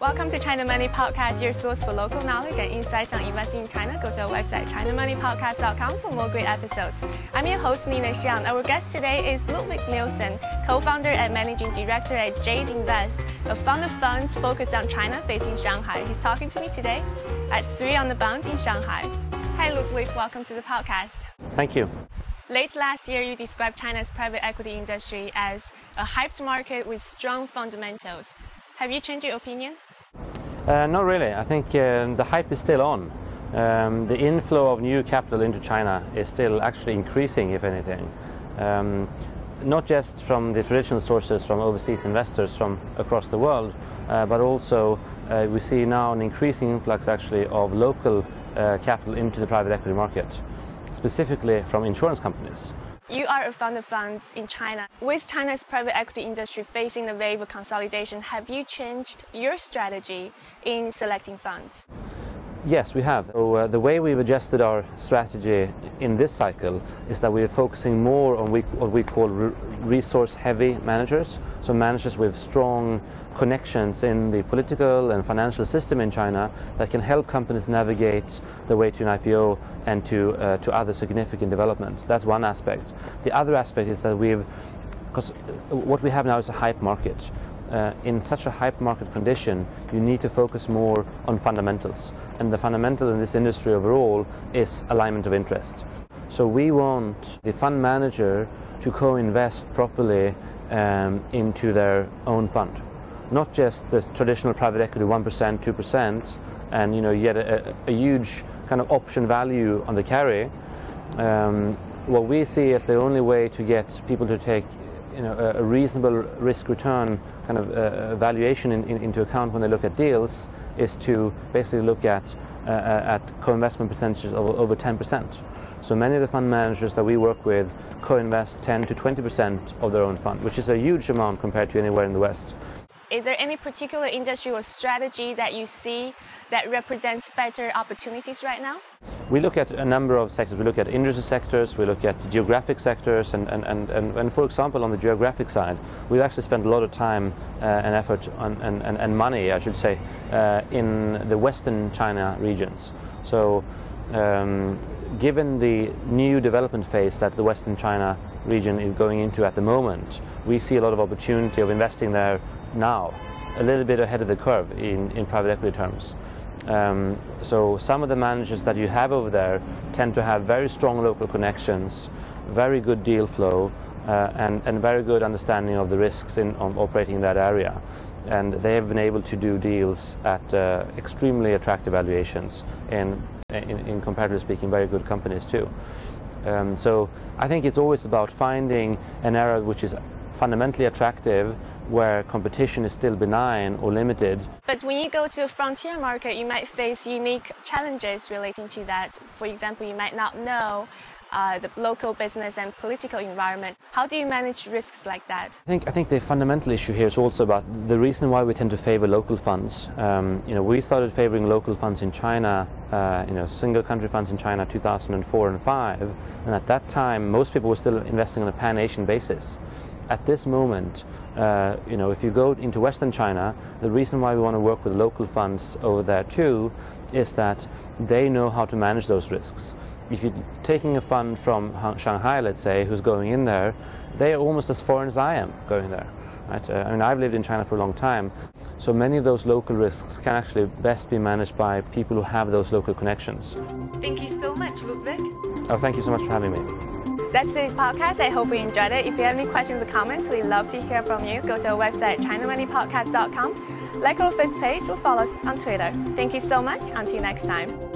Welcome to China Money Podcast, your source for local knowledge and insights on investing in China. Go to our website, chinamoneypodcast.com for more great episodes. I'm your host, Nina Xiang. Our guest today is Ludwig Nielsen, co-founder and managing director at Jade Invest, a fund of funds focused on China based in Shanghai. He's talking to me today at 3 on the Bund in Shanghai. Hi, Ludwig. Welcome to the podcast. Thank you. Late last year, you described China's private equity industry as a hyped market with strong fundamentals. Have you changed your opinion? Uh, not really. I think uh, the hype is still on. Um, the inflow of new capital into China is still actually increasing, if anything. Um, not just from the traditional sources from overseas investors from across the world, uh, but also uh, we see now an increasing influx actually of local uh, capital into the private equity market, specifically from insurance companies. You are a fund of funds in China. With China's private equity industry facing the wave of consolidation, have you changed your strategy in selecting funds? Yes, we have. So, uh, the way we've adjusted our strategy in this cycle is that we're focusing more on we, what we call re- resource heavy managers, so managers with strong connections in the political and financial system in China that can help companies navigate the way to an IPO and to, uh, to other significant developments. That's one aspect. The other aspect is that we've, because what we have now is a hype market uh, in such a hype market condition, you need to focus more on fundamentals. And the fundamental in this industry overall is alignment of interest. So we want the fund manager to co-invest properly um, into their own fund, not just the traditional private equity 1%, 2%, and you know you get a, a huge kind of option value on the carry. Um, what we see as the only way to get people to take you know, a, reasonable risk return kind of uh, valuation in, in, into account when they look at deals is to basically look at, uh, uh at co-investment percentages of over 10%. So many of the fund managers that we work with co-invest 10 to 20% of their own fund, which is a huge amount compared to anywhere in the West. Is there any particular industry or strategy that you see that represents better opportunities right now? We look at a number of sectors. We look at industry sectors, we look at geographic sectors, and, and, and, and, for example, on the geographic side, we've actually spent a lot of time uh, and effort and, and, and money, I should say, uh, in the Western China regions. So, um, given the new development phase that the Western China region is going into at the moment, we see a lot of opportunity of investing there now, a little bit ahead of the curve in, in private equity terms. Um, so some of the managers that you have over there tend to have very strong local connections, very good deal flow, uh, and, and very good understanding of the risks in operating in that area. And they have been able to do deals at uh, extremely attractive valuations in, in, in, comparatively speaking, very good companies too. Um, so I think it's always about finding an area which is fundamentally attractive where competition is still benign or limited. But when you go to a frontier market, you might face unique challenges relating to that. For example, you might not know uh, the local business and political environment. How do you manage risks like that? I think I think the fundamental issue here is also about the reason why we tend to favor local funds. Um, you know, we started favoring local funds in China. Uh, you know, single country funds in China 2004 and 5, and at that time, most people were still investing on a pan-Asian basis at this moment, uh, you know, if you go into Western China, the reason why we want to work with local funds over there too is that they know how to manage those risks. If you're taking a fund from Shanghai, let's say, who's going in there, they are almost as foreign as I am going there. Right? Uh, I mean, I've lived in China for a long time, so many of those local risks can actually best be managed by people who have those local connections. Thank you so much, Ludwig. Oh, thank you so much for having me. That's today's podcast. I hope you enjoyed it. If you have any questions or comments, we'd love to hear from you. Go to our website, chinamoneypodcast.com. Like our first page or follow us on Twitter. Thank you so much. Until next time.